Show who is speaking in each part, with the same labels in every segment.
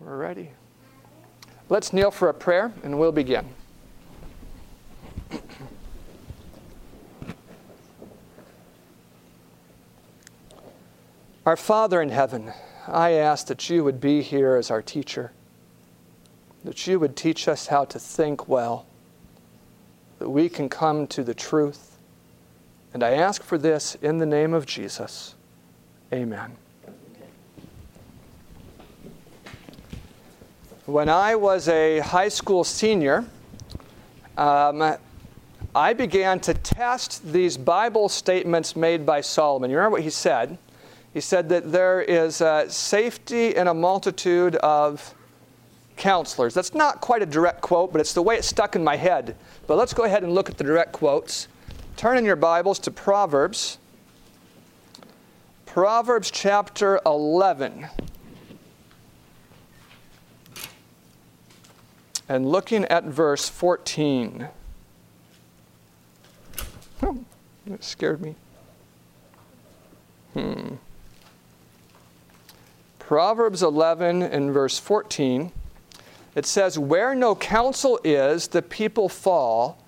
Speaker 1: We're ready. Let's kneel for a prayer and we'll begin. Our Father in heaven, I ask that you would be here as our teacher, that you would teach us how to think well, that we can come to the truth. And I ask for this in the name of Jesus. Amen. When I was a high school senior, um, I began to test these Bible statements made by Solomon. You remember what he said? He said that there is uh, safety in a multitude of counselors. That's not quite a direct quote, but it's the way it stuck in my head. But let's go ahead and look at the direct quotes. Turn in your Bibles to Proverbs. Proverbs chapter 11. And looking at verse 14. Oh, it scared me. Hmm. Proverbs 11 and verse 14. It says, Where no counsel is, the people fall,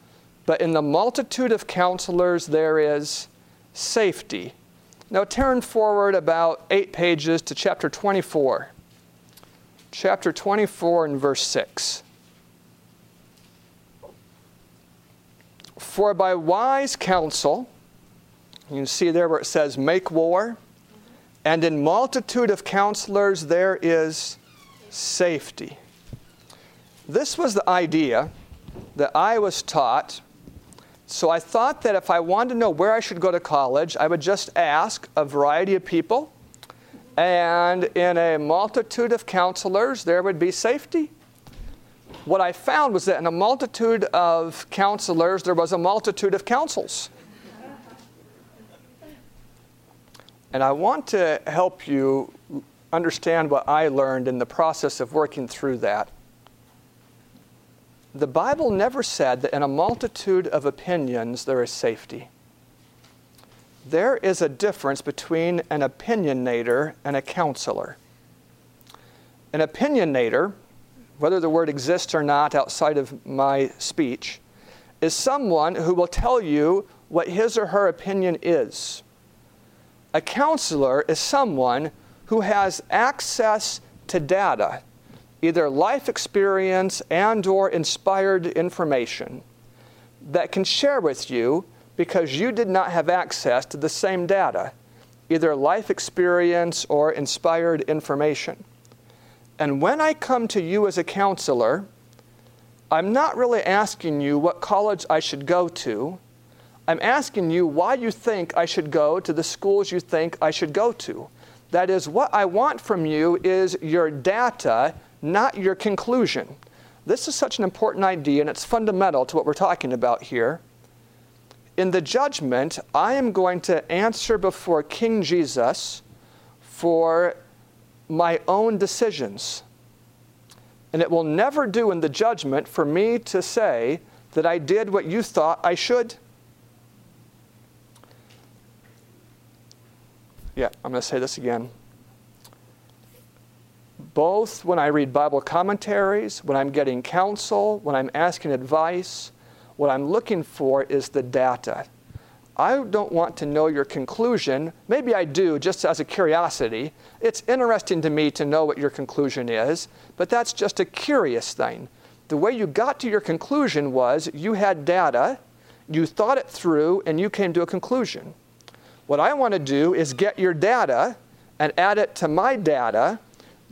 Speaker 1: but in the multitude of counselors there is safety. Now turn forward about eight pages to chapter 24. Chapter 24 and verse 6. For by wise counsel, you can see there where it says, make war, and in multitude of counselors there is safety. This was the idea that I was taught. So I thought that if I wanted to know where I should go to college, I would just ask a variety of people. And in a multitude of counselors, there would be safety what I found was that in a multitude of counselors, there was a multitude of counsels. And I want to help you understand what I learned in the process of working through that. The Bible never said that in a multitude of opinions there is safety. There is a difference between an opinionator and a counselor. An opinionator whether the word exists or not outside of my speech, is someone who will tell you what his or her opinion is. A counselor is someone who has access to data, either life experience and or inspired information that can share with you because you did not have access to the same data, either life experience or inspired information. And when I come to you as a counselor, I'm not really asking you what college I should go to. I'm asking you why you think I should go to the schools you think I should go to. That is, what I want from you is your data, not your conclusion. This is such an important idea, and it's fundamental to what we're talking about here. In the judgment, I am going to answer before King Jesus for my own decisions. And it will never do in the judgment for me to say that I did what you thought I should. Yeah, I'm going to say this again. Both when I read Bible commentaries, when I'm getting counsel, when I'm asking advice, what I'm looking for is the data. I don't want to know your conclusion. Maybe I do, just as a curiosity. It's interesting to me to know what your conclusion is, but that's just a curious thing. The way you got to your conclusion was you had data, you thought it through, and you came to a conclusion. What I want to do is get your data and add it to my data,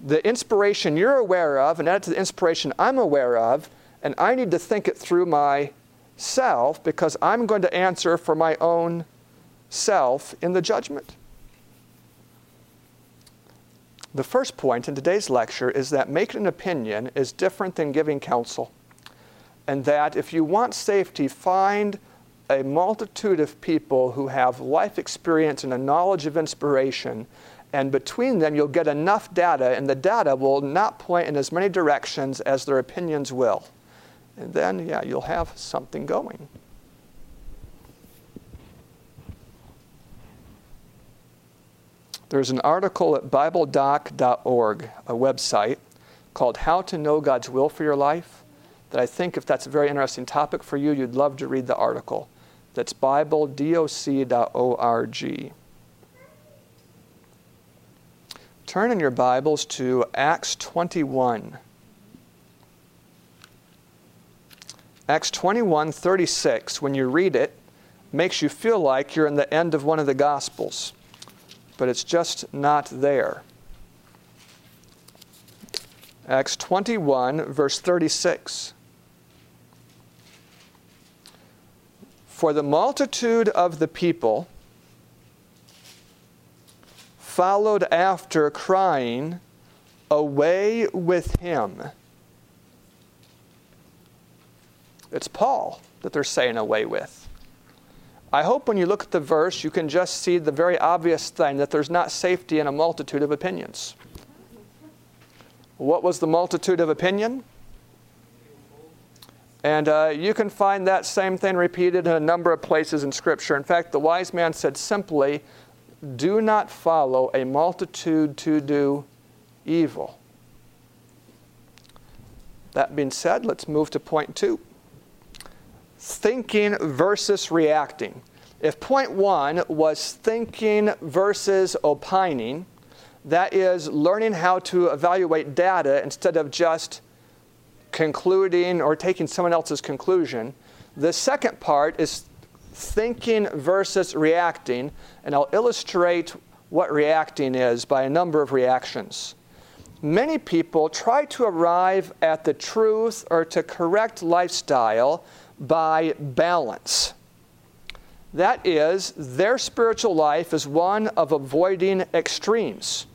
Speaker 1: the inspiration you're aware of, and add it to the inspiration I'm aware of, and I need to think it through my self because I'm going to answer for my own self in the judgment. The first point in today's lecture is that making an opinion is different than giving counsel. And that if you want safety, find a multitude of people who have life experience and a knowledge of inspiration. And between them, you'll get enough data, and the data will not point in as many directions as their opinions will. And then, yeah, you'll have something going. There's an article at BibleDoc.org, a website, called How to Know God's Will for Your Life. That I think if that's a very interesting topic for you, you'd love to read the article. That's BibleDoc.org. Turn in your Bibles to Acts 21. Acts 21 36, when you read it, makes you feel like you're in the end of one of the Gospels, but it's just not there. Acts 21, verse 36. For the multitude of the people followed after, crying, Away with him. It's Paul that they're saying away with. I hope when you look at the verse, you can just see the very obvious thing that there's not safety in a multitude of opinions. What was the multitude of opinion? And uh, you can find that same thing repeated in a number of places in Scripture. In fact, the wise man said simply, Do not follow a multitude to do evil. That being said, let's move to point two thinking versus reacting. If point one was thinking versus opining, that is learning how to evaluate data instead of just concluding or taking someone else's conclusion. The second part is thinking versus reacting, and I'll illustrate what reacting is by a number of reactions. Many people try to arrive at the truth or to correct lifestyle by balance. That is, their spiritual life is one of avoiding extremes.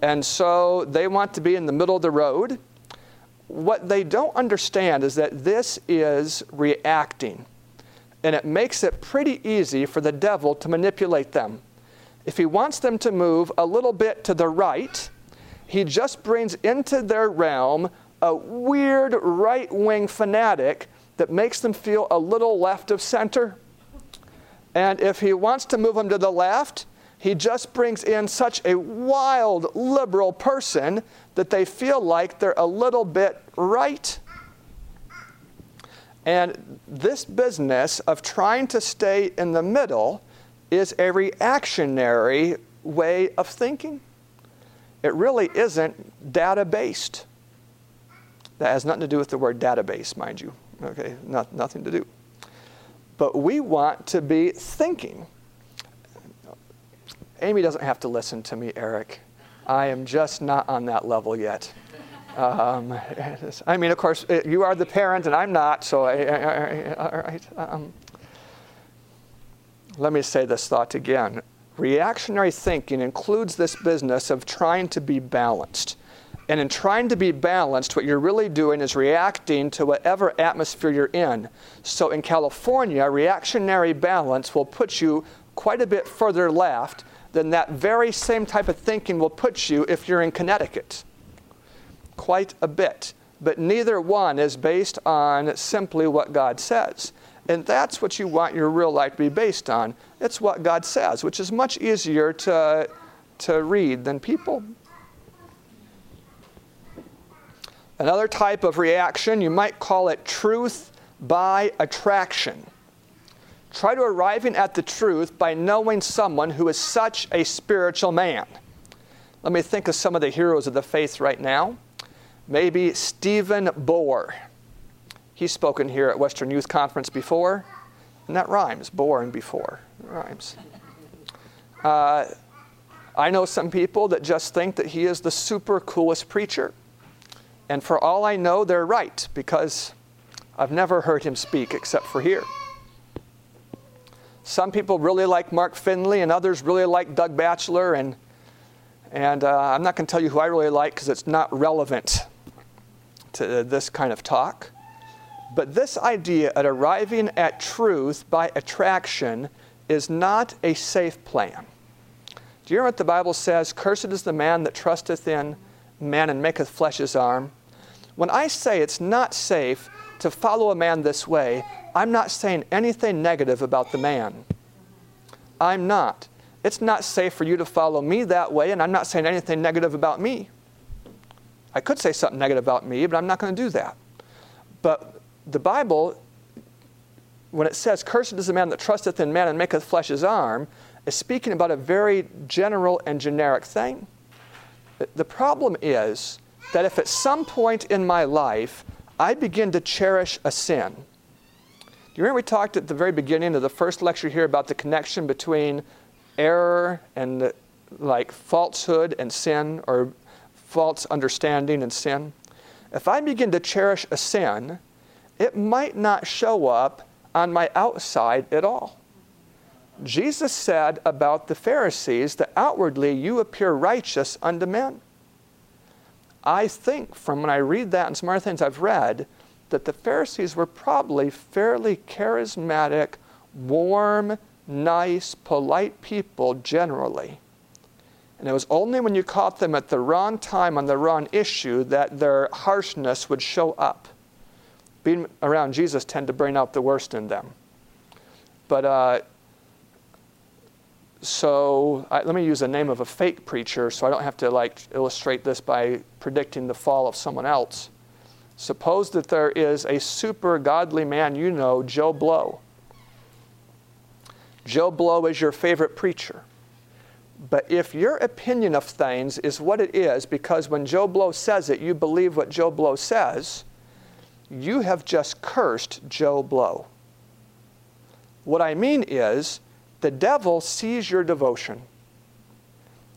Speaker 1: And so they want to be in the middle of the road. What they don't understand is that this is reacting. And it makes it pretty easy for the devil to manipulate them. If he wants them to move a little bit to the right, he just brings into their realm a weird right wing fanatic that makes them feel a little left of center. And if he wants to move them to the left, he just brings in such a wild liberal person that they feel like they're a little bit right. And this business of trying to stay in the middle is a reactionary way of thinking. It really isn't data based. That has nothing to do with the word database, mind you. Okay, not, nothing to do. But we want to be thinking. Amy doesn't have to listen to me, Eric. I am just not on that level yet. Um, I mean, of course, you are the parent and I'm not, so I, I, I, all right. Um, let me say this thought again. Reactionary thinking includes this business of trying to be balanced. And in trying to be balanced, what you're really doing is reacting to whatever atmosphere you're in. So in California, reactionary balance will put you quite a bit further left than that very same type of thinking will put you if you're in Connecticut. Quite a bit. But neither one is based on simply what God says. And that's what you want your real life to be based on. It's what God says, which is much easier to, to read than people. Another type of reaction, you might call it truth by attraction. Try to arriving at the truth by knowing someone who is such a spiritual man. Let me think of some of the heroes of the faith right now. Maybe Stephen Bohr. He's spoken here at Western Youth Conference before, and that rhymes, Bohr and before. It rhymes. Uh, I know some people that just think that he is the super coolest preacher. And for all I know, they're right because I've never heard him speak except for here. Some people really like Mark Finley, and others really like Doug Batchelor. And, and uh, I'm not going to tell you who I really like because it's not relevant to this kind of talk. But this idea of arriving at truth by attraction is not a safe plan. Do you know what the Bible says? Cursed is the man that trusteth in man and maketh flesh his arm. When I say it's not safe to follow a man this way, I'm not saying anything negative about the man. I'm not. It's not safe for you to follow me that way, and I'm not saying anything negative about me. I could say something negative about me, but I'm not going to do that. But the Bible, when it says, Cursed is the man that trusteth in man and maketh flesh his arm, is speaking about a very general and generic thing. The problem is that if at some point in my life I begin to cherish a sin, you remember we talked at the very beginning of the first lecture here about the connection between error and like falsehood and sin or false understanding and sin? If I begin to cherish a sin, it might not show up on my outside at all. Jesus said about the Pharisees that outwardly you appear righteous unto men. I think from when I read that and some other things I've read, that the Pharisees were probably fairly charismatic, warm, nice, polite people generally. And it was only when you caught them at the wrong time on the wrong issue that their harshness would show up. Being around Jesus tend to bring out the worst in them. But uh, so I, let me use the name of a fake preacher so I don't have to like illustrate this by predicting the fall of someone else. Suppose that there is a super godly man you know, Joe Blow. Joe Blow is your favorite preacher. But if your opinion of things is what it is because when Joe Blow says it, you believe what Joe Blow says, you have just cursed Joe Blow. What I mean is, the devil sees your devotion.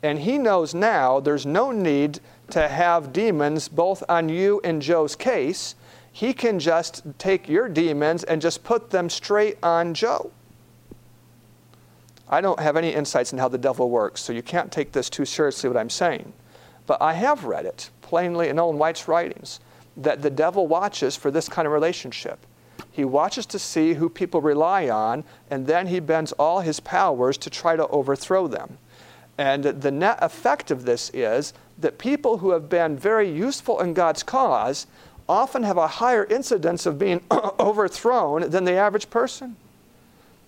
Speaker 1: And he knows now there's no need to have demons both on you and Joe's case. He can just take your demons and just put them straight on Joe. I don't have any insights in how the devil works, so you can't take this too seriously what I'm saying. But I have read it plainly in Ellen White's writings that the devil watches for this kind of relationship. He watches to see who people rely on, and then he bends all his powers to try to overthrow them. And the net effect of this is that people who have been very useful in God's cause often have a higher incidence of being overthrown than the average person.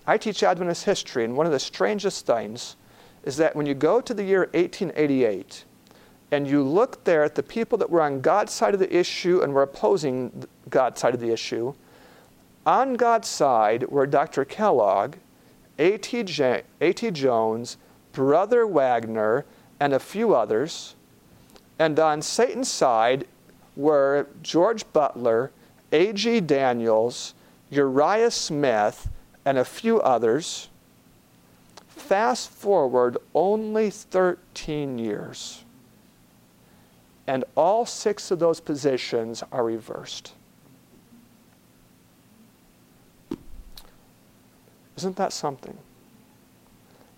Speaker 1: I teach Adventist history, and one of the strangest things is that when you go to the year 1888 and you look there at the people that were on God's side of the issue and were opposing God's side of the issue, on God's side were Dr. Kellogg, A.T. J- Jones, Brother Waggoner, and a few others. And on Satan's side were George Butler, A.G. Daniells, Uriah Smith, and a few others. Fast forward only 13 years, and all six of those positions are reversed. Isn't that something?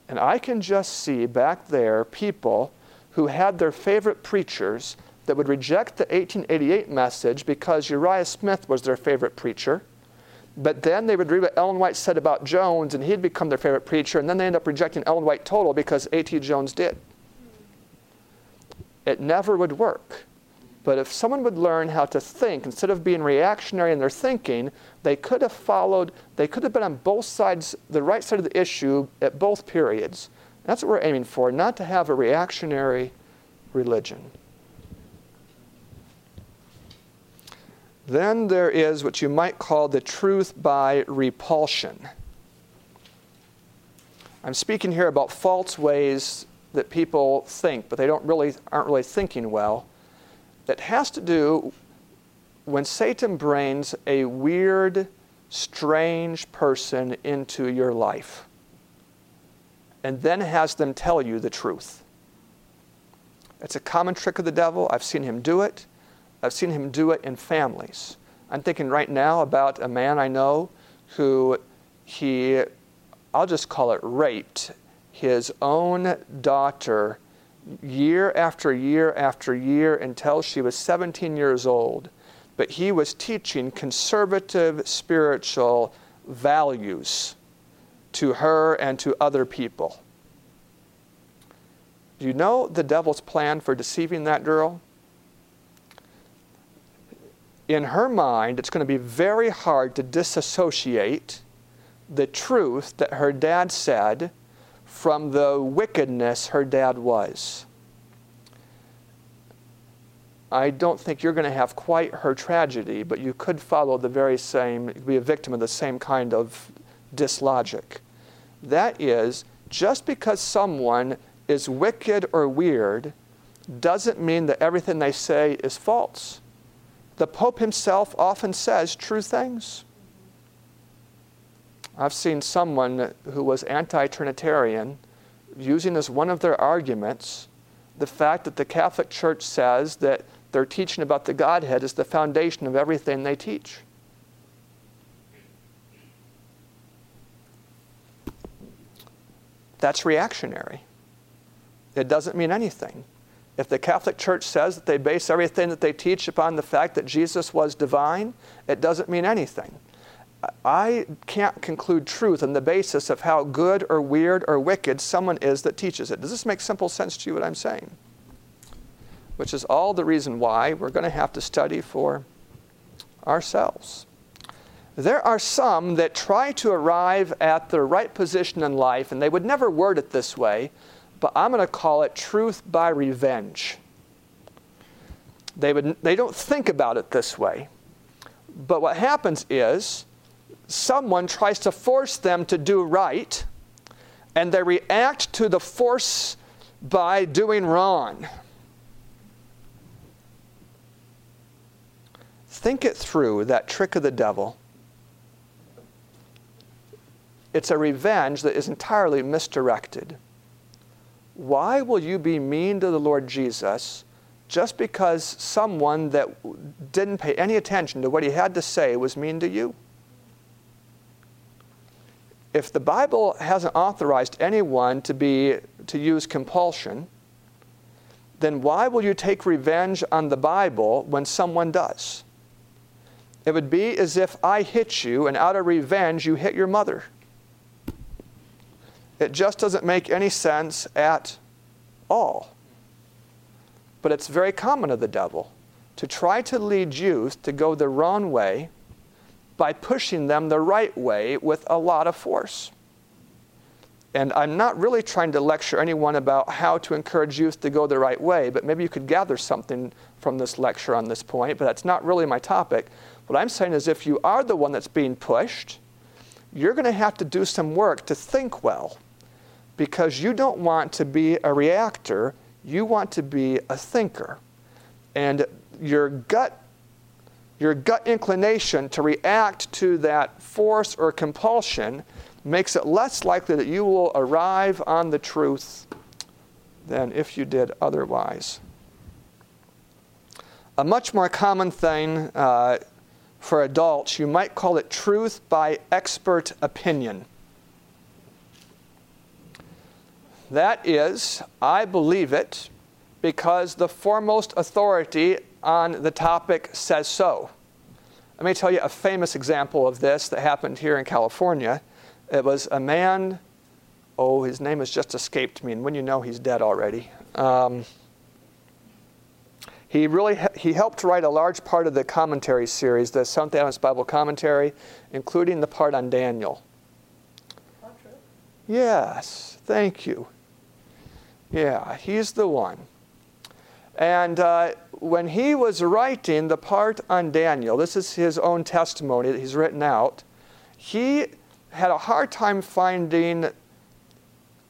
Speaker 1: And I can just see back there people who had their favorite preachers that would reject the 1888 message because Uriah Smith was their favorite preacher. But then they would read what Ellen White said about Jones, and he'd become their favorite preacher, and then they end up rejecting Ellen White total because A.T. Jones did. It never would work. But if someone would learn how to think, instead of being reactionary in their thinking, they could have followed, they could have been on both sides, the right side of the issue at both periods. That's what we're aiming for, not to have a reactionary religion. Then there is what you might call the truth by repulsion. I'm speaking here about false ways that people think, but they don't really aren't really thinking well that has to do when Satan brings a weird, strange person into your life and then has them tell you the truth. It's a common trick of the devil. I've seen him do it. I've seen him do it in families. I'm thinking right now about a man I know who he, I'll just call it raped his own daughter year after year after year until she was 17 years old. But he was teaching conservative spiritual values to her and to other people. Do you know the devil's plan for deceiving that girl? In her mind, it's going to be very hard to disassociate the truth that her dad said from the wickedness her dad was. I don't think you're going to have quite her tragedy, but you could follow the very same, be a victim of the same kind of dislogic. That is, just because someone is wicked or weird doesn't mean that everything they say is false. The Pope himself often says true things. I've seen someone who was anti Trinitarian using as one of their arguments the fact that the Catholic Church says that their teaching about the Godhead is the foundation of everything they teach. That's reactionary. It doesn't mean anything. If the Catholic Church says that they base everything that they teach upon the fact that Jesus was divine, it doesn't mean anything. I can't conclude truth on the basis of how good or weird or wicked someone is that teaches it. Does this make simple sense to you what I'm saying? Which is all the reason why we're going to have to study for ourselves. There are some that try to arrive at the right position in life, and they would never word it this way, but I'm going to call it truth by revenge. They, would, they don't think about it this way. But what happens is someone tries to force them to do right, and they react to the force by doing wrong. Think it through, that trick of the devil. It's a revenge that is entirely misdirected. Why will you be mean to the Lord Jesus just because someone that didn't pay any attention to what he had to say was mean to you? If the Bible hasn't authorized anyone to, be, to use compulsion, then why will you take revenge on the Bible when someone does? It would be as if I hit you and out of revenge you hit your mother. It just doesn't make any sense at all. But it's very common of the devil to try to lead youth to go the wrong way by pushing them the right way with a lot of force. And I'm not really trying to lecture anyone about how to encourage youth to go the right way, but maybe you could gather something from this lecture on this point, but that's not really my topic. What I'm saying is if you are the one that's being pushed, you're going to have to do some work to think well because you don't want to be a reactor, you want to be a thinker. And your gut your gut inclination to react to that force or compulsion makes it less likely that you will arrive on the truth than if you did otherwise. A much more common thing uh, for adults, you might call it truth by expert opinion. That is, I believe it because the foremost authority on the topic says so. Let me tell you a famous example of this that happened here in California. It was a man, oh, his name has just escaped me, and when you know he's dead already. Um, he really he helped write a large part of the commentary series, the Seventh Adventist Bible Commentary, including the part on Daniel. Yes, thank you. Yeah, he's the one. And uh, when he was writing the part on Daniel, this is his own testimony that he's written out, he had a hard time finding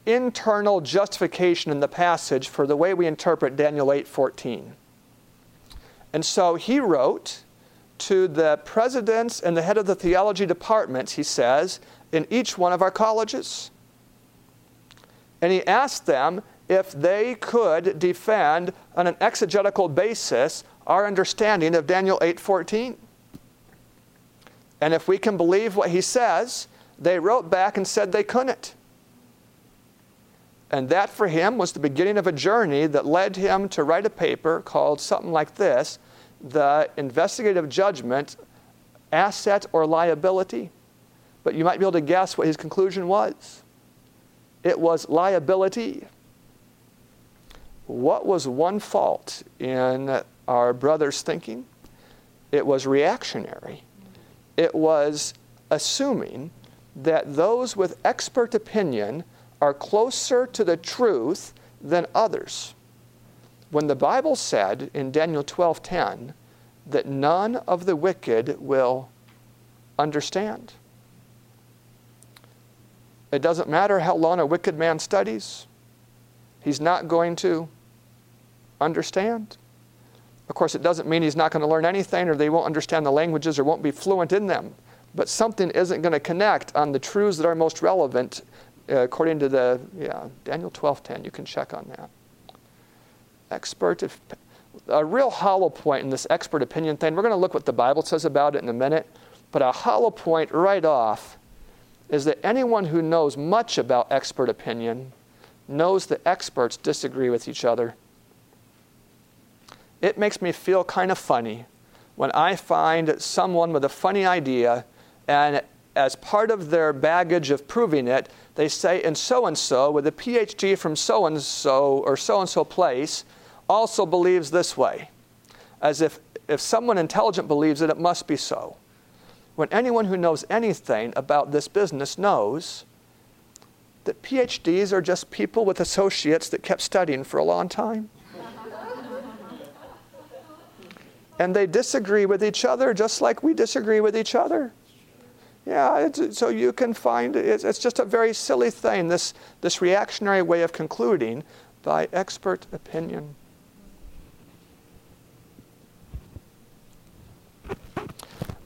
Speaker 1: internal justification in the passage for the way we interpret Daniel 8:14. And so he wrote to the presidents and the head of the theology departments, he says, in each one of our colleges. And he asked them if they could defend on an exegetical basis our understanding of Daniel 8:14. And if we can believe what he says, they wrote back and said they couldn't. And that for him was the beginning of a journey that led him to write a paper called something like this The Investigative Judgment Asset or Liability. But you might be able to guess what his conclusion was. It was liability. What was one fault in our brother's thinking? It was reactionary. It was assuming that those with expert opinion are closer to the truth than others. when the Bible said in Daniel 12:10 that none of the wicked will understand. It doesn't matter how long a wicked man studies, he's not going to understand. Of course, it doesn't mean he's not going to learn anything or they won't understand the languages or won't be fluent in them. But something isn't going to connect on the truths that are most relevant uh, according to the yeah, Daniel 12:10. You can check on that. Expert, if, a real hollow point in this expert opinion thing. We're going to look what the Bible says about it in a minute. But a hollow point right off is that anyone who knows much about expert opinion knows that experts disagree with each other. It makes me feel kind of funny when I find someone with a funny idea and as part of their baggage of proving it, they say, and so and so, with a PhD from so and so or so and so place, also believes this way. As if, if someone intelligent believes it, it must be so. When anyone who knows anything about this business knows that PhDs are just people with associates that kept studying for a long time. And they disagree with each other just like we disagree with each other. Yeah, so you can find it's, it's just a very silly thing, this, this reactionary way of concluding by expert opinion.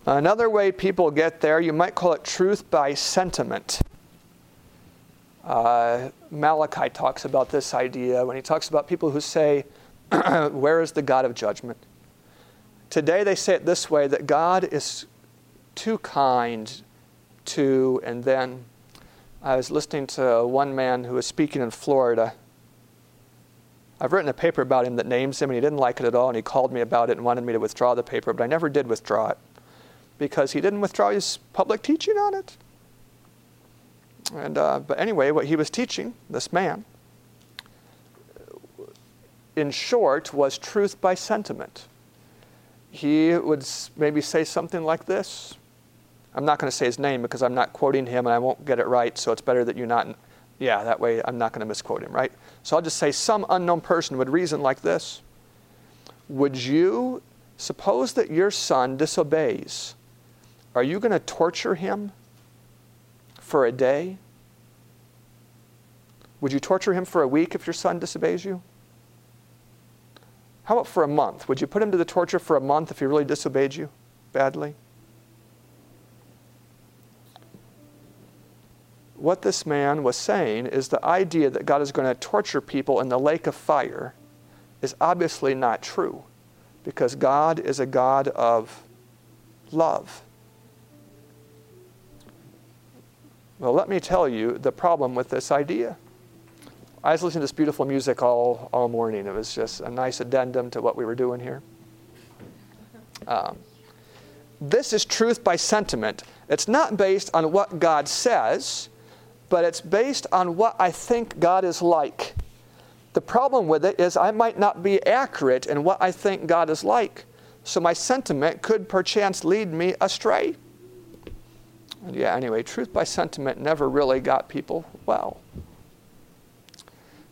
Speaker 1: Another way people get there, you might call it truth by sentiment. Uh, Malachi talks about this idea when he talks about people who say, Where is the God of judgment? Today they say it this way that God is too kind to, and then I was listening to one man who was speaking in Florida. I've written a paper about him that names him, and he didn't like it at all, and he called me about it and wanted me to withdraw the paper, but I never did withdraw it because he didn't withdraw his public teaching on it. And, uh, but anyway, what he was teaching, this man, in short, was truth by sentiment. He would maybe say something like this I'm not going to say his name because I'm not quoting him and I won't get it right, so it's better that you not. Yeah, that way I'm not going to misquote him, right? So I'll just say some unknown person would reason like this Would you suppose that your son disobeys? Are you going to torture him for a day? Would you torture him for a week if your son disobeys you? How about for a month? Would you put him to the torture for a month if he really disobeyed you badly? what this man was saying is the idea that God is going to torture people in the lake of fire is obviously not true because God is a God of love. Well, let me tell you the problem with this idea. I was listening to this beautiful music all, all morning. It was just a nice addendum to what we were doing here. Um, this is truth by sentiment. It's not based on what God says, but it's based on what I think God is like. The problem with it is I might not be accurate in what I think God is like. So my sentiment could perchance lead me astray. Yeah, anyway, truth by sentiment never really got people well.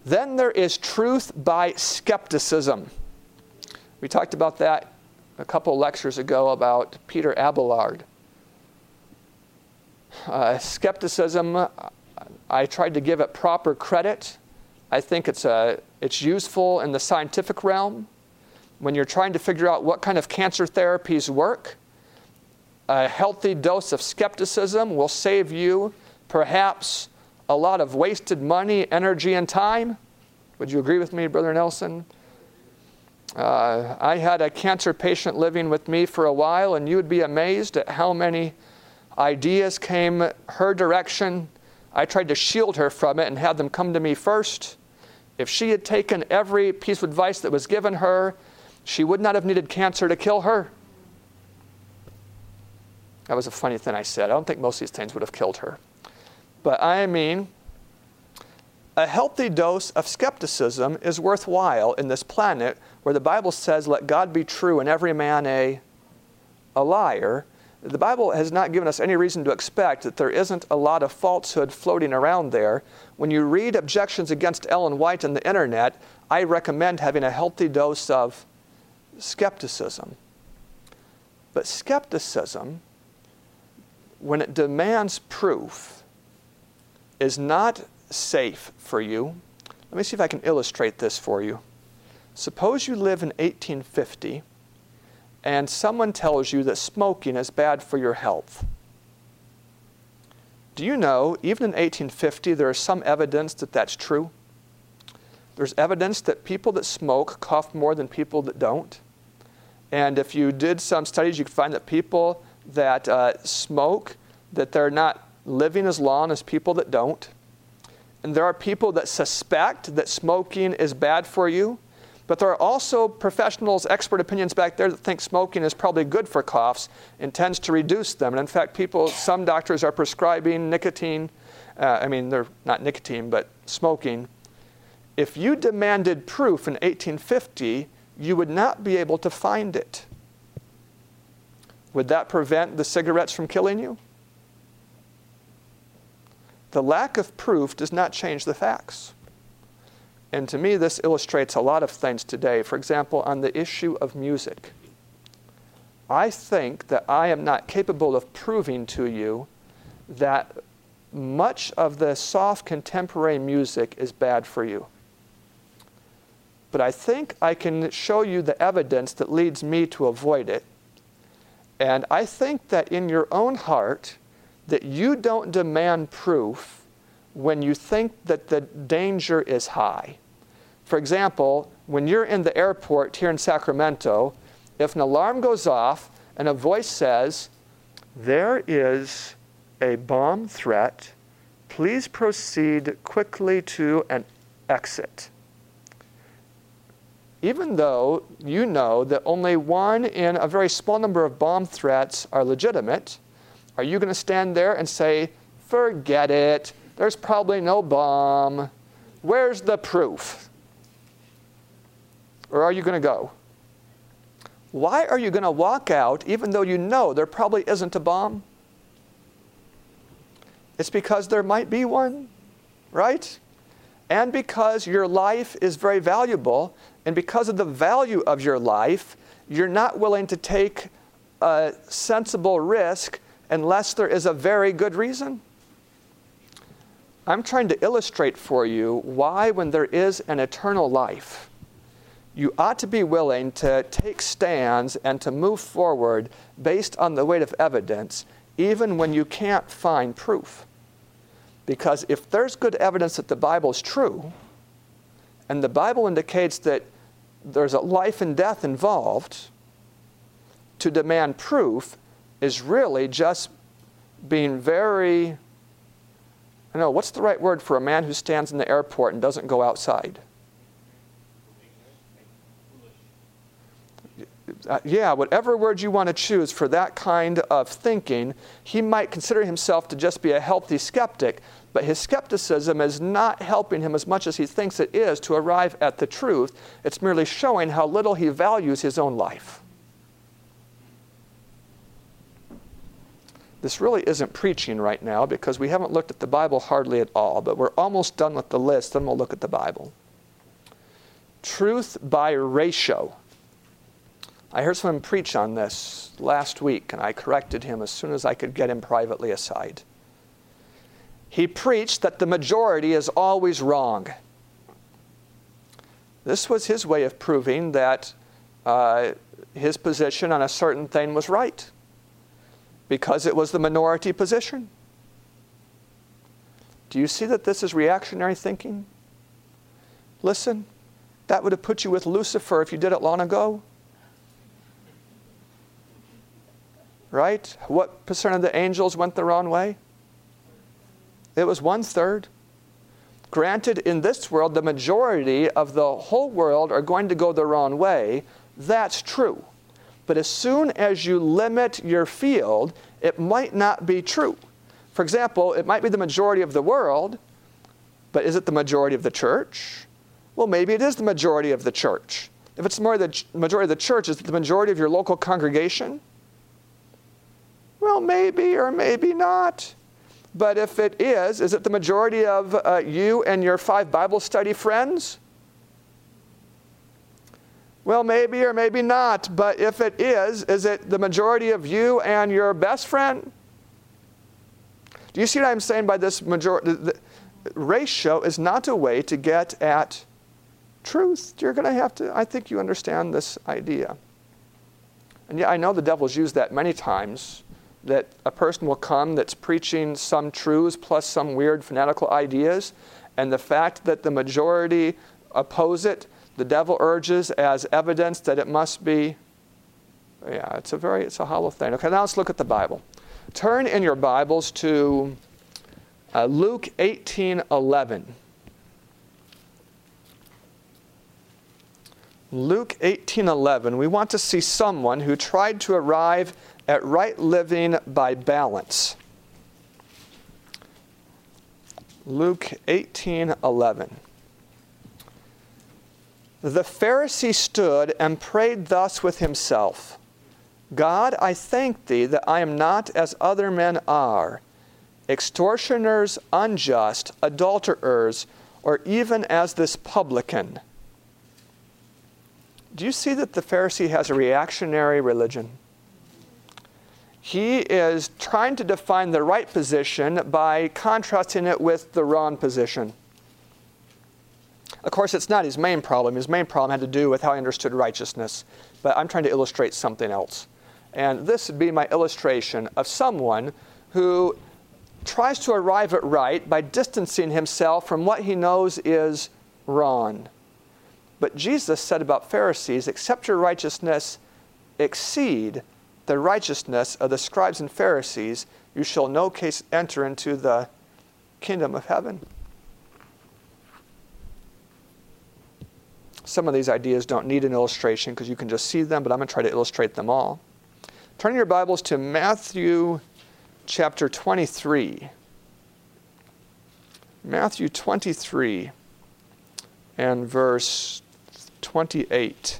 Speaker 1: Then there is truth by skepticism. We talked about that a couple lectures ago about Peter Abelard. Uh, skepticism, I tried to give it proper credit. I think it's, a, uh, it's useful in the scientific realm. When you're trying to figure out what kind of cancer therapies work, a healthy dose of skepticism will save you perhaps a lot of wasted money, energy, and time. Would you agree with me, Brother Nelson? Uh, I had a cancer patient living with me for a while, and you would be amazed at how many ideas came her direction I tried to shield her from it and had them come to me first. If she had taken every piece of advice that was given her, she would not have needed cancer to kill her. That was a funny thing I said. I don't think most of these things would have killed her. But I mean, a healthy dose of skepticism is worthwhile in this planet where the Bible says, let God be true and every man a, a liar. the Bible has not given us any reason to expect that there isn't a lot of falsehood floating around there. When you read objections against Ellen White on the internet, I recommend having a healthy dose of skepticism. But skepticism, when it demands proof, is not safe for you. Let me see if I can illustrate this for you. Suppose you live in 1850 and someone tells you that smoking is bad for your health. Do you know, even in 1850, there is some evidence that that's true? There's evidence that people that smoke cough more than people that don't. And if you did some studies, you could find that people that uh, smoke, that they're not living as long as people that don't. And there are people that suspect that smoking is bad for you, but there are also professionals, expert opinions back there that think smoking is probably good for coughs and tends to reduce them. And in fact, people, some doctors are prescribing nicotine. Uh, I mean, they're not nicotine, but smoking. If you demanded proof in 1850, you would not be able to find it. Would that prevent the cigarettes from killing you? The lack of proof does not change the facts. And to me, this illustrates a lot of things today. For example, on the issue of music. I think that I am not capable of proving to you that much of the soft contemporary music is bad for you. But I think I can show you the evidence that leads me to avoid it. And I think that in your own heart, that you don't demand proof when you think that the danger is high. For example, when you're in the airport here in Sacramento, if an alarm goes off and a voice says, There is a bomb threat, please proceed quickly to an exit. Even though you know that only one in a very small number of bomb threats are legitimate, are you going to stand there and say, Forget it, there's probably no bomb. Where's the proof? Or are you going to go? Why are you going to walk out even though you know there probably isn't a bomb? It's because there might be one, right? And because your life is very valuable, and because of the value of your life, you're not willing to take a sensible risk unless there is a very good reason. I'm trying to illustrate for you why, when there is an eternal life, you ought to be willing to take stands and to move forward based on the weight of evidence, even when you can't find proof. Because if there's good evidence that the Bible is true, and the Bible indicates that there's a life and death involved, to demand proof is really just being very I don't know, what's the right word for a man who stands in the airport and doesn't go outside? Uh, yeah, whatever word you want to choose for that kind of thinking, he might consider himself to just be a healthy skeptic, but his skepticism is not helping him as much as he thinks it is to arrive at the truth. It's merely showing how little he values his own life. This really isn't preaching right now because we haven't looked at the Bible hardly at all, but we're almost done with the list, then we'll look at the Bible. Truth by ratio. I heard someone preach on this last week, and I corrected him as soon as I could get him privately aside. He preached that the majority is always wrong. This was his way of proving that uh, his position on a certain thing was right because it was the minority position. Do you see that this is reactionary thinking? Listen, that would have put you with Lucifer if you did it long ago. Right? What percent of the angels went the wrong way? It was one third. Granted, in this world, the majority of the whole world are going to go the wrong way. That's true. But as soon as you limit your field, it might not be true. For example, it might be the majority of the world, but is it the majority of the church? Well, maybe it is the majority of the church. If it's more the majority of the church, is it the majority of your local congregation? Well, maybe or maybe not. But if it is, is it the majority of uh, you and your five Bible study friends? Well, maybe or maybe not. But if it is, is it the majority of you and your best friend? Do you see what I'm saying by this majority? Ratio is not a way to get at truth. You're going to have to, I think you understand this idea. And yeah, I know the devil's used that many times that a person will come that's preaching some truths plus some weird fanatical ideas, and the fact that the majority oppose it, the devil urges as evidence that it must be. Yeah, it's a very it's a hollow thing. Okay, now let's look at the Bible. Turn in your Bibles to uh, Luke 18 11. Luke 18:11, we want to see someone who tried to arrive at right living by balance. Luke 18:11. The Pharisee stood and prayed thus with himself: God, I thank thee that I am not as other men are, extortioners, unjust, adulterers, or even as this publican. Do you see that the Pharisee has a reactionary religion? He is trying to define the right position by contrasting it with the wrong position. Of course, it's not his main problem. His main problem had to do with how he understood righteousness. But I'm trying to illustrate something else. And this would be my illustration of someone who tries to arrive at right by distancing himself from what he knows is wrong. But Jesus said about Pharisees, except your righteousness exceed the righteousness of the scribes and Pharisees, you shall no case enter into the kingdom of heaven. Some of these ideas don't need an illustration because you can just see them, but I'm going to try to illustrate them all. Turn your Bibles to Matthew chapter 23. Matthew 23 and verse 28.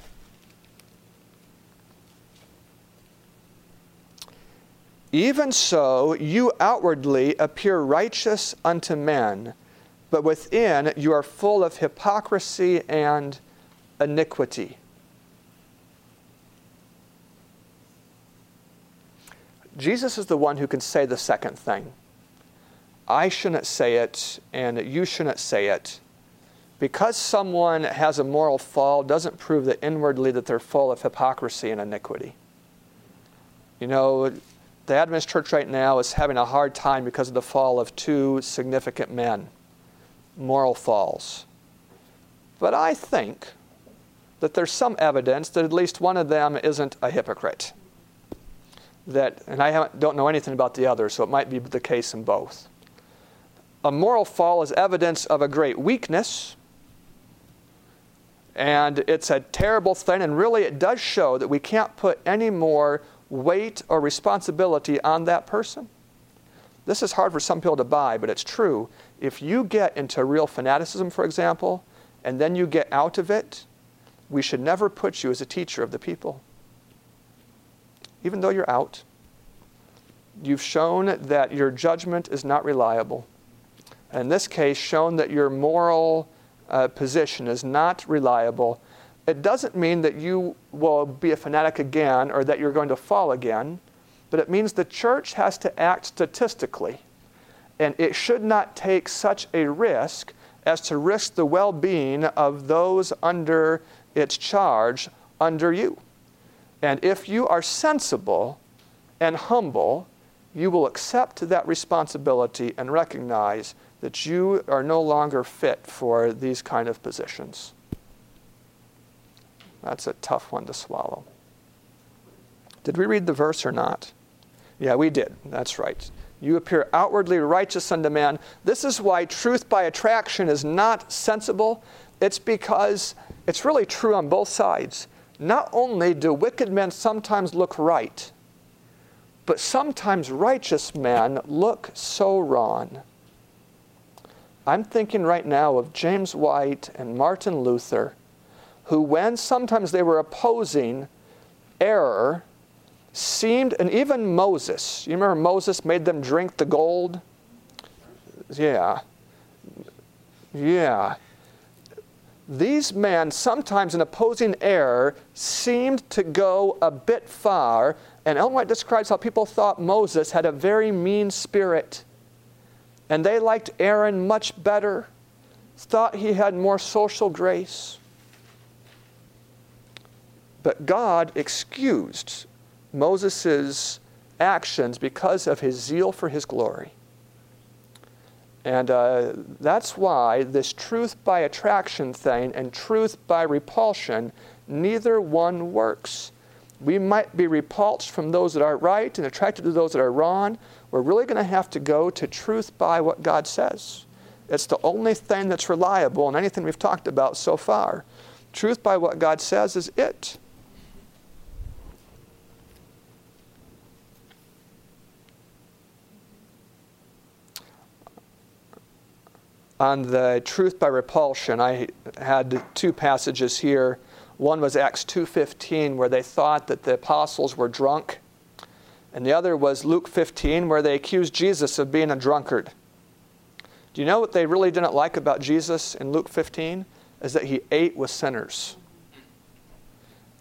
Speaker 1: Even so, you outwardly appear righteous unto men, but within you are full of hypocrisy and iniquity. Jesus is the one who can say the second thing. I shouldn't say it, and you shouldn't say it because someone has a moral fall doesn't prove that inwardly that they're full of hypocrisy and iniquity. You know, the Adventist church right now is having a hard time because of the fall of two significant men, moral falls. But I think that there's some evidence that at least one of them isn't a hypocrite. That, and I don't know anything about the other, so it might be the case in both. A moral fall is evidence of a great weakness, and it's a terrible thing, and really it does show that we can't put any more weight or responsibility on that person. This is hard for some people to buy, but it's true. If you get into real fanaticism, for example, and then you get out of it, we should never put you as a teacher of the people. Even though you're out, you've shown that your judgment is not reliable. And in this case, shown that your moral uh, position is not reliable, it doesn't mean that you will be a fanatic again or that you're going to fall again, but it means the church has to act statistically. And it should not take such a risk as to risk the well being of those under its charge under you. And if you are sensible and humble, you will accept that responsibility and recognize that you are no longer fit for these kind of positions. That's a tough one to swallow. Did we read the verse or not? Yeah, we did. That's right. You appear outwardly righteous unto man. This is why truth by attraction is not sensible. It's because it's really true on both sides. Not only do wicked men sometimes look right, but sometimes righteous men look so wrong. I'm thinking right now of James White and Martin Luther, who, when sometimes they were opposing error, seemed, and even Moses, you remember Moses made them drink the gold? Yeah. Yeah. These men, sometimes in opposing error, seemed to go a bit far, and Ellen White describes how people thought Moses had a very mean spirit, and they liked Aaron much better, thought he had more social grace. But God excused Moses' actions because of his zeal for his glory. And uh, that's why this truth by attraction thing and truth by repulsion, neither one works. We might be repulsed from those that are right and attracted to those that are wrong. We're really going to have to go to truth by what God says. It's the only thing that's reliable in anything we've talked about so far. Truth by what God says is it. On the truth by repulsion, I had two passages here. One was Acts 2:15 where they thought that the apostles were drunk, and the other was Luke 15 where they accused Jesus of being a drunkard. Do you know what they really didn't like about Jesus in Luke 15 is that he ate with sinners.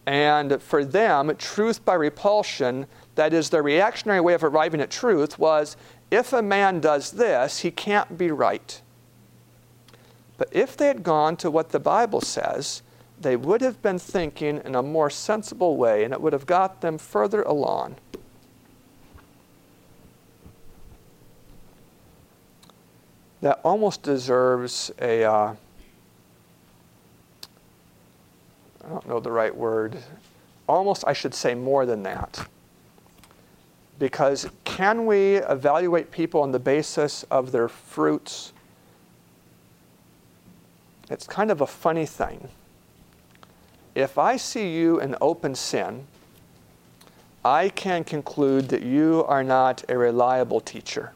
Speaker 1: And for them, truth by repulsion, that is their reactionary way of arriving at truth was if a man does this, he can't be right. But if they had gone to what the Bible says, they would have been thinking in a more sensible way and it would have got them further along. That almost deserves a. Uh, I don't know the right word. Almost, I should say more than that. Because can we evaluate people on the basis of their fruits? It's kind of a funny thing. If I see you in open sin, I can conclude that you are not a reliable teacher.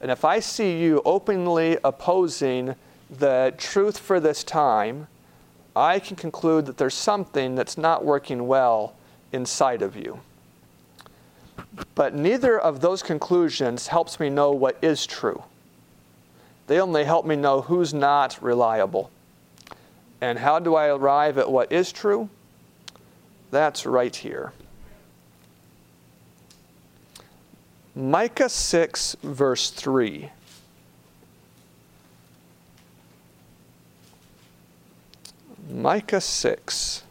Speaker 1: And if I see you openly opposing the truth for this time, I can conclude that there's something that's not working well inside of you. But neither of those conclusions helps me know what is true. They only help me know who's not reliable. And how do I arrive at what is true? That's right here. Micah 6, verse 3. Micah 6.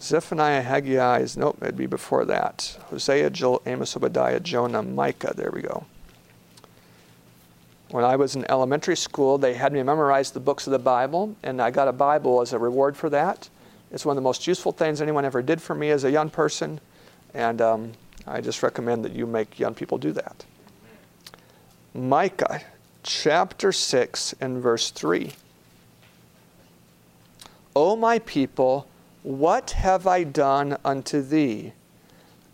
Speaker 1: Zephaniah, Haggai is, nope, it'd be before that. Hosea, Joel, Amos, Obadiah, Jonah, Micah. There we go. When I was in elementary school, they had me memorize the books of the Bible, and I got a Bible as a reward for that. It's one of the most useful things anyone ever did for me as a young person, and um, I just recommend that you make young people do that. Micah chapter 6 and verse 3. O my people, what have I done unto thee?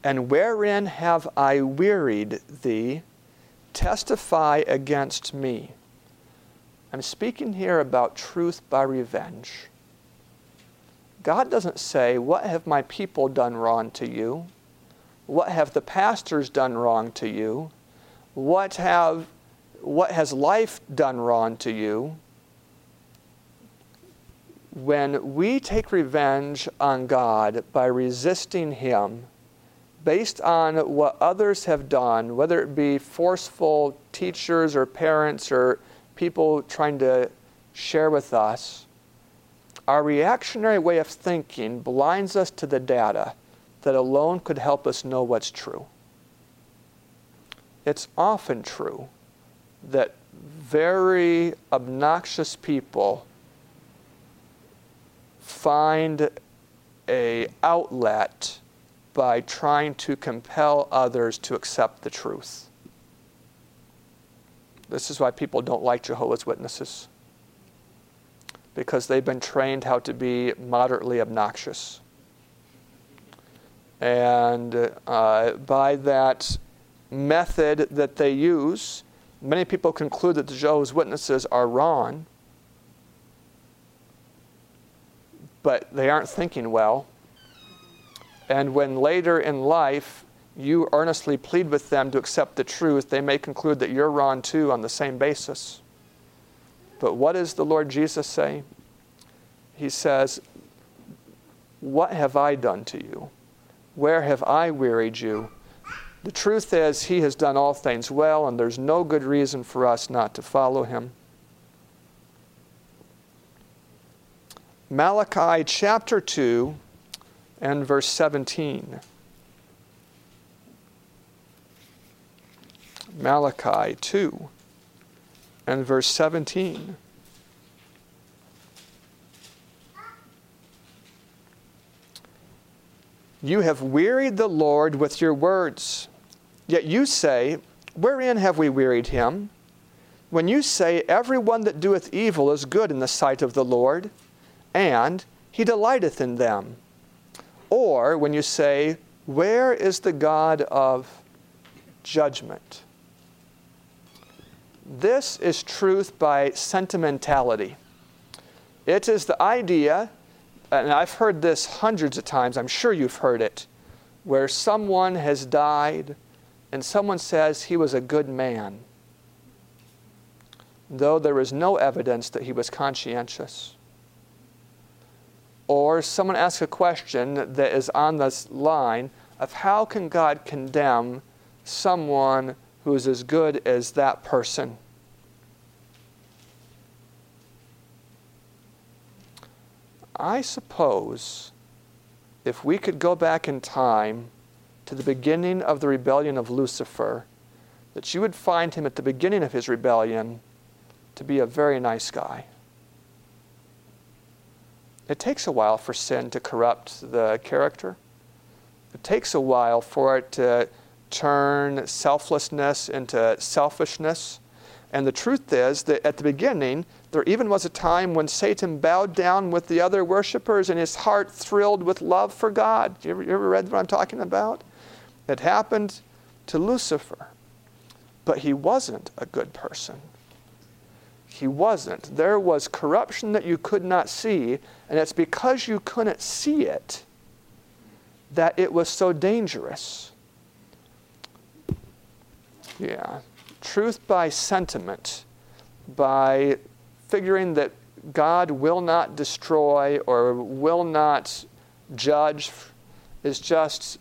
Speaker 1: And wherein have I wearied thee? Testify against me. I'm speaking here about truth by revenge. God doesn't say, What have my people done wrong to you? What have the pastors done wrong to you? What, have, what has life done wrong to you? When we take revenge on God by resisting Him, based on what others have done, whether it be forceful teachers or parents or people trying to share with us, our reactionary way of thinking blinds us to the data that alone could help us know what's true. It's often true that very obnoxious people find a outlet by trying to compel others to accept the truth. This is why people don't like Jehovah's Witnesses, because they've been trained how to be moderately obnoxious. And uh, by that method that they use, many people conclude that the Jehovah's Witnesses are wrong, but they aren't thinking well And when later in life you earnestly plead with them to accept the truth, they may conclude that you're wrong too on the same basis. But what does the Lord Jesus say? He says, What have I done to you? Where have I wearied you? The truth is, He has done all things well, and there's no good reason for us not to follow Him. Malachi chapter 2 and verse 17. Malachi 2 and verse 17. You have wearied the Lord with your words. Yet you say, Wherein have we wearied him? When you say, Everyone that doeth evil is good in the sight of the Lord, and he delighteth in them. Or when you say, Where is the God of judgment? This is truth by sentimentality. It is the idea, and I've heard this hundreds of times, I'm sure you've heard it, where someone has died and someone says he was a good man, though there is no evidence that he was conscientious. Or someone asks a question that is on this line of how can God condemn someone who is as good as that person. I suppose if we could go back in time to the beginning of the rebellion of Lucifer, that you would find him at the beginning of his rebellion to be a very nice guy. It takes a while for sin to corrupt the character. It takes a while for it to turn selflessness into selfishness. And the truth is that at the beginning, there even was a time when Satan bowed down with the other worshippers and his heart thrilled with love for God. You ever, you ever read what I'm talking about? It happened to Lucifer. But he wasn't a good person. He wasn't. There was corruption that you could not see, and it's because you couldn't see it that it was so dangerous. Yeah. Truth by sentiment, by figuring that God will not destroy or will not judge, is just,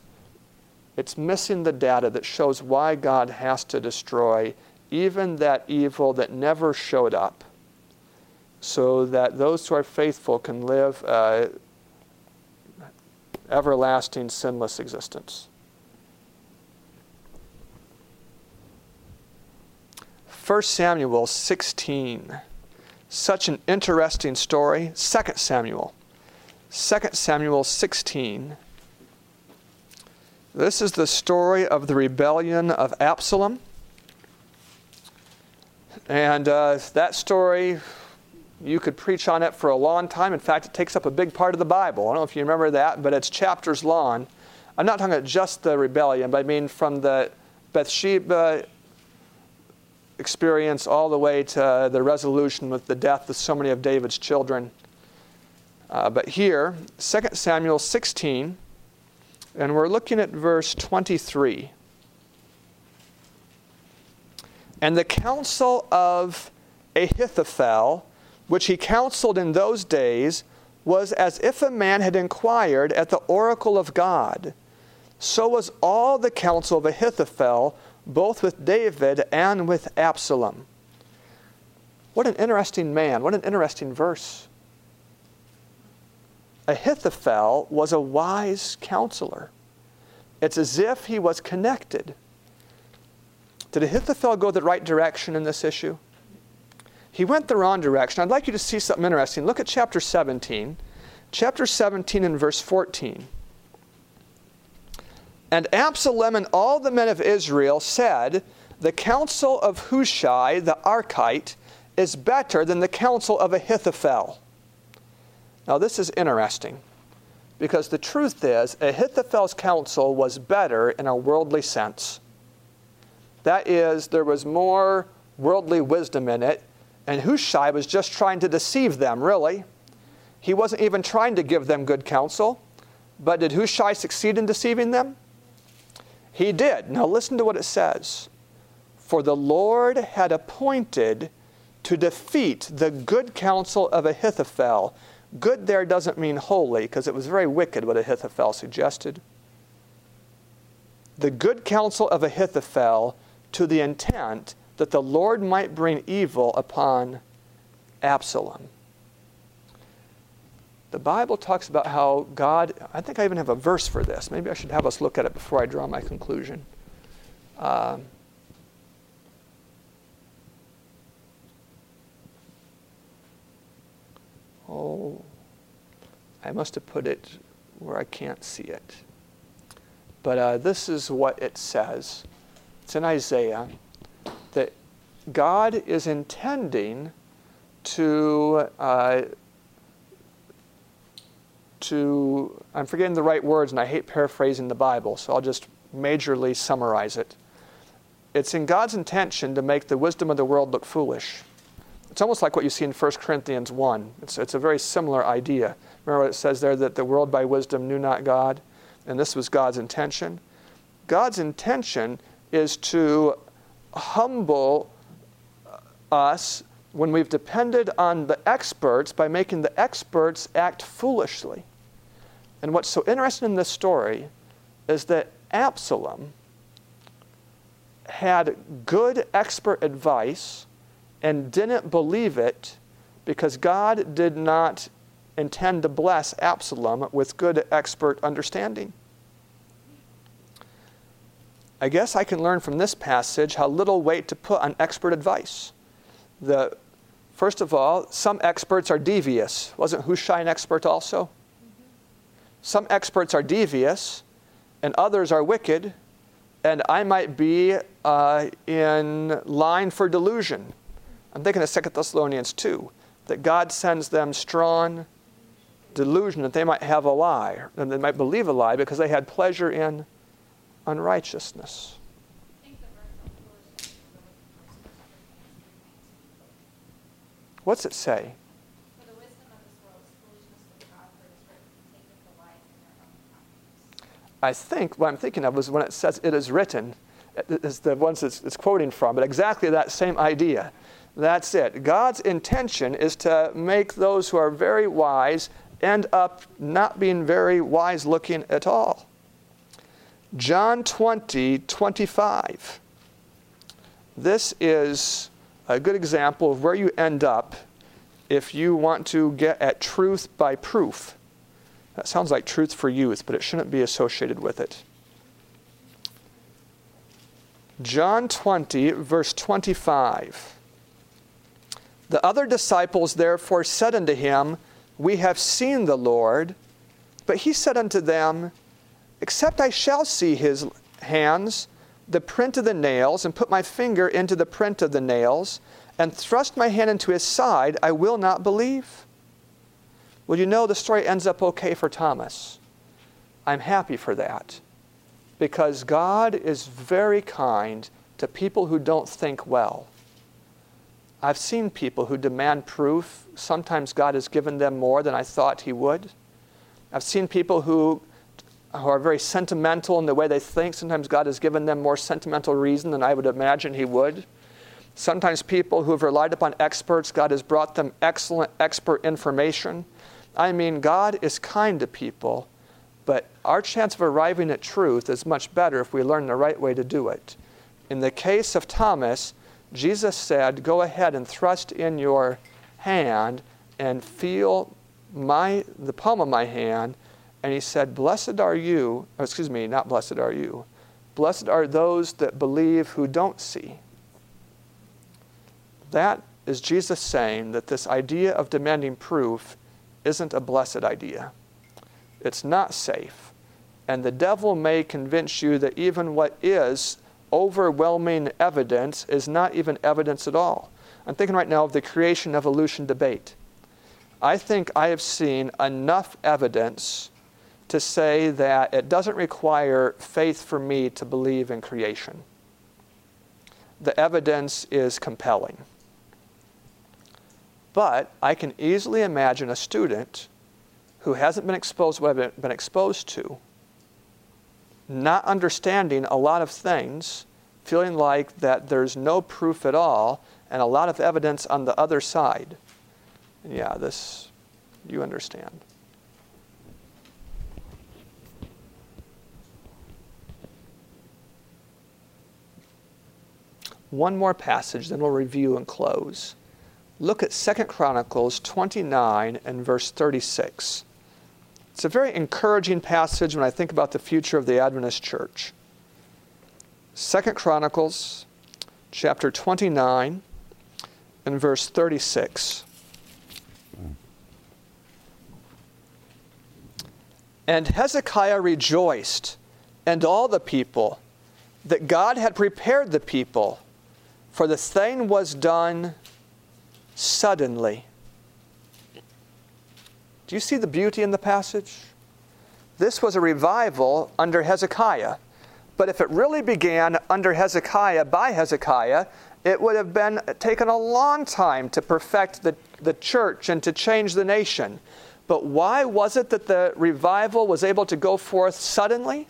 Speaker 1: it's missing the data that shows why God has to destroy even that evil that never showed up, so that those who are faithful can live a everlasting sinless existence. 1 Samuel 16. Such an interesting story. 2 Samuel. 2 Samuel 16. This is the story of the rebellion of Absalom. And uh, that story, you could preach on it for a long time. In fact, it takes up a big part of the Bible. I don't know if you remember that, but it's chapters long. I'm not talking about just the rebellion, but I mean from the Bathsheba experience all the way to the resolution with the death of so many of David's children. Uh, but here, 2 Samuel 16, and we're looking at verse 23. And the counsel of Ahithophel, which he counseled in those days, was as if a man had inquired at the oracle of God. So was all the counsel of Ahithophel, both with David and with Absalom. What an interesting man. What an interesting verse. Ahithophel was a wise counselor. It's as if he was connected did Ahithophel go the right direction in this issue? He went the wrong direction. I'd like you to see something interesting. Look at chapter 17. Chapter 17 and verse 14. And Absalom and all the men of Israel said, The counsel of Hushai the Archite is better than the counsel of Ahithophel. Now, this is interesting because the truth is, Ahithophel's counsel was better in a worldly sense. That is, there was more worldly wisdom in it, and Hushai was just trying to deceive them, really. He wasn't even trying to give them good counsel. But did Hushai succeed in deceiving them? He did. Now listen to what it says. For the Lord had appointed to defeat the good counsel of Ahithophel. Good there doesn't mean holy, because it was very wicked what Ahithophel suggested. The good counsel of Ahithophel to the intent that the Lord might bring evil upon Absalom. The Bible talks about how God, I think I even have a verse for this. Maybe I should have us look at it before I draw my conclusion. Um, oh, I must have put it where I can't see it. But uh, this is what it says. It's in Isaiah that God is intending to uh, to, I'm forgetting the right words and I hate paraphrasing the Bible, so I'll just majorly summarize it. It's in God's intention to make the wisdom of the world look foolish. It's almost like what you see in 1 Corinthians 1. It's, it's a very similar idea. Remember what it says there that the world by wisdom knew not God? And this was God's intention. God's intention is to humble uh, us when we've depended on the experts by making the experts act foolishly. And what's so interesting in this story is that Absalom had good expert advice and didn't believe it because God did not intend to bless Absalom with good expert understanding. I guess I can learn from this passage how little weight to put on expert advice. The, first of all, some experts are devious. Wasn't Hushai an expert also? Some experts are devious, and others are wicked, and I might be uh, in line for delusion. I'm thinking of 2 Thessalonians 2, that God sends them strong delusion that they might have a lie, and they might believe a lie because they had pleasure in unrighteousness. What's it say? I think what I'm thinking of was when it says it is written, is the ones it's, it's quoting from, but exactly that same idea. That's it. God's intention is to make those who are very wise end up not being very wise looking at all. John 20, 25. This is a good example of where you end up if you want to get at truth by proof. That sounds like truth for youth, but it shouldn't be associated with it. John 20, verse 25. The other disciples therefore said unto him, We have seen the Lord. But he said unto them, Except I shall see his hands, the print of the nails, and put my finger into the print of the nails, and thrust my hand into his side, I will not believe. Well, you know the story ends up okay for Thomas. I'm happy for that because God is very kind to people who don't think well. I've seen people who demand proof. Sometimes God has given them more than I thought He would. I've seen people who, who are very sentimental in the way they think. Sometimes God has given them more sentimental reason than I would imagine He would. Sometimes people who have relied upon experts, God has brought them excellent expert information. I mean, God is kind to people, but our chance of arriving at truth is much better if we learn the right way to do it. In the case of Thomas, Jesus said, Go ahead and thrust in your hand and feel my, the palm of my hand. And he said, Blessed are you, oh, excuse me, not blessed are you. Blessed are those that believe who don't see. That is Jesus saying that this idea of demanding proof isn't a blessed idea. It's not safe. And the devil may convince you that even what is overwhelming evidence is not even evidence at all. I'm thinking right now of the creation evolution debate. I think I have seen enough evidence to say that it doesn't require faith for me to believe in creation. The evidence is compelling. But I can easily imagine a student who hasn't been exposed to what I've been exposed to, not understanding a lot of things, feeling like that there's no proof at all, and a lot of evidence on the other side. Yeah, this, you understand. One more passage, then we'll review and close. Look at 2 Chronicles 29 and verse 36. It's a very encouraging passage when I think about the future of the Adventist church. 2 Chronicles chapter 29 and verse 36. And Hezekiah rejoiced, and all the people, that God had prepared the people, for the thing was done suddenly. Do you see the beauty in the passage? This was a revival under Hezekiah. But if it really began under Hezekiah, by Hezekiah, it would have been taken a long time to perfect the, the church and to change the nation. But why was it that the revival was able to go forth suddenly?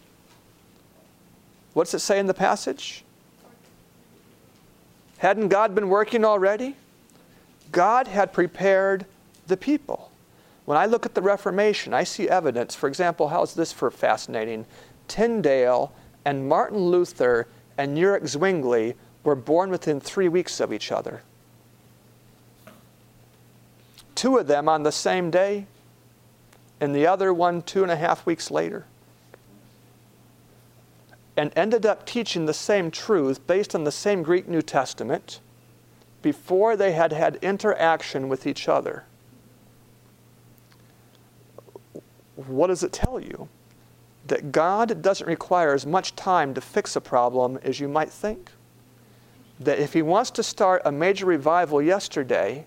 Speaker 1: What's it say in the passage? Hadn't God been working already? God had prepared the people. When I look at the Reformation, I see evidence. For example, how's this for fascinating? Tyndale and Martin Luther and Ulrich Zwingli were born within three weeks of each other. Two of them on the same day, and the other one two and a half weeks later. And ended up teaching the same truth based on the same Greek New Testament before they had had interaction with each other. what does it tell you? That God doesn't require as much time to fix a problem as you might think. That if He wants to start a major revival yesterday,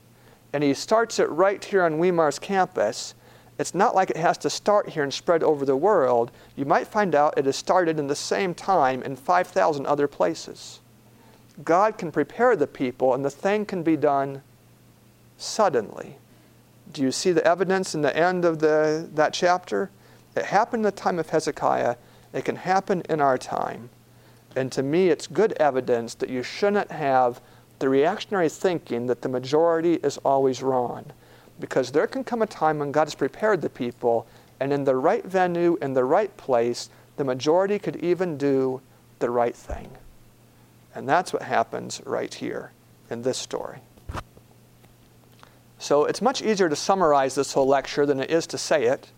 Speaker 1: and He starts it right here on Weimar's campus, it's not like it has to start here and spread over the world. You might find out it has started in the same time in 5,000 other places. God can prepare the people, and the thing can be done suddenly. Do you see the evidence in the end of the, that chapter? It happened in the time of Hezekiah. It can happen in our time. And to me, it's good evidence that you shouldn't have the reactionary thinking that the majority is always wrong. Because there can come a time when God has prepared the people, and in the right venue, in the right place, the majority could even do the right thing. And that's what happens right here in this story. So it's much easier to summarize this whole lecture than it is to say it.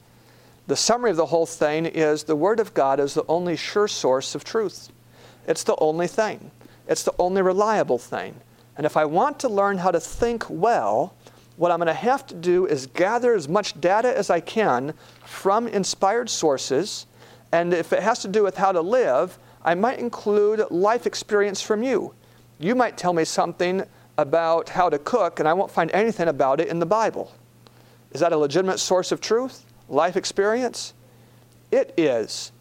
Speaker 1: The summary of the whole thing is the Word of God is the only sure source of truth. It's the only thing, it's the only reliable thing. And if I want to learn how to think well, what I'm going to have to do is gather as much data as I can from inspired sources. And if it has to do with how to live, I might include life experience from you. You might tell me something about how to cook, and I won't find anything about it in the Bible. Is that a legitimate source of truth? Life experience? It is.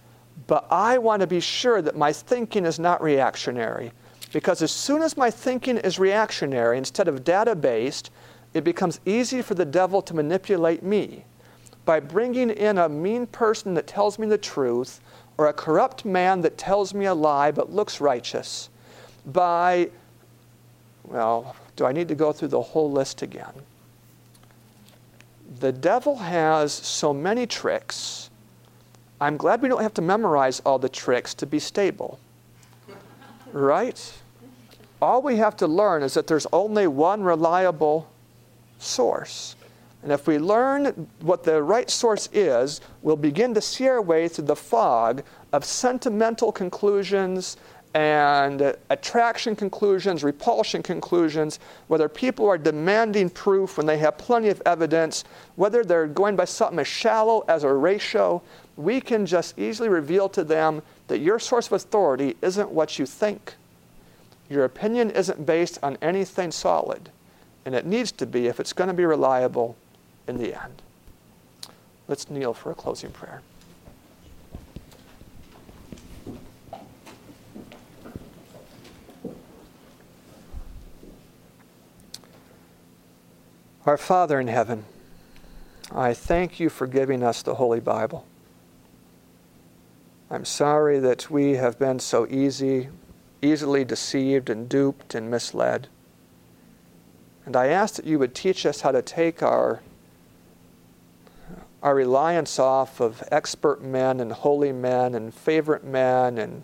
Speaker 1: But I want to be sure that my thinking is not reactionary. Because as soon as my thinking is reactionary instead of data based, it becomes easy for the devil to manipulate me by bringing in a mean person that tells me the truth or a corrupt man that tells me a lie but looks righteous, by well, do I need to go through the whole list again? The devil has so many tricks. I'm glad we don't have to memorize all the tricks to be stable. right? All we have to learn is that there's only one reliable source. And if we learn what the right source is, we'll begin to see our way through the fog of sentimental conclusions and attraction conclusions, repulsion conclusions, whether people are demanding proof when they have plenty of evidence, whether they're going by something as shallow as a ratio, we can just easily reveal to them that your source of authority isn't what you think. Your opinion isn't based on anything solid, and it needs to be if it's going to be reliable in the end. Let's kneel for a closing prayer. Our Father in heaven, I thank you for giving us the Holy Bible. I'm sorry that we have been so easy, easily deceived and duped and misled. And I ask that you would teach us how to take our, our reliance off of expert men and holy men and favorite men and,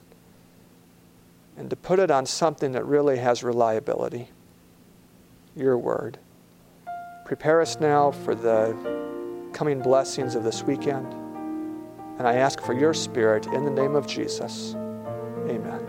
Speaker 1: and to put it on something that really has reliability your word. Prepare us now for the coming blessings of this weekend. And I ask for your spirit in the name of Jesus. Amen.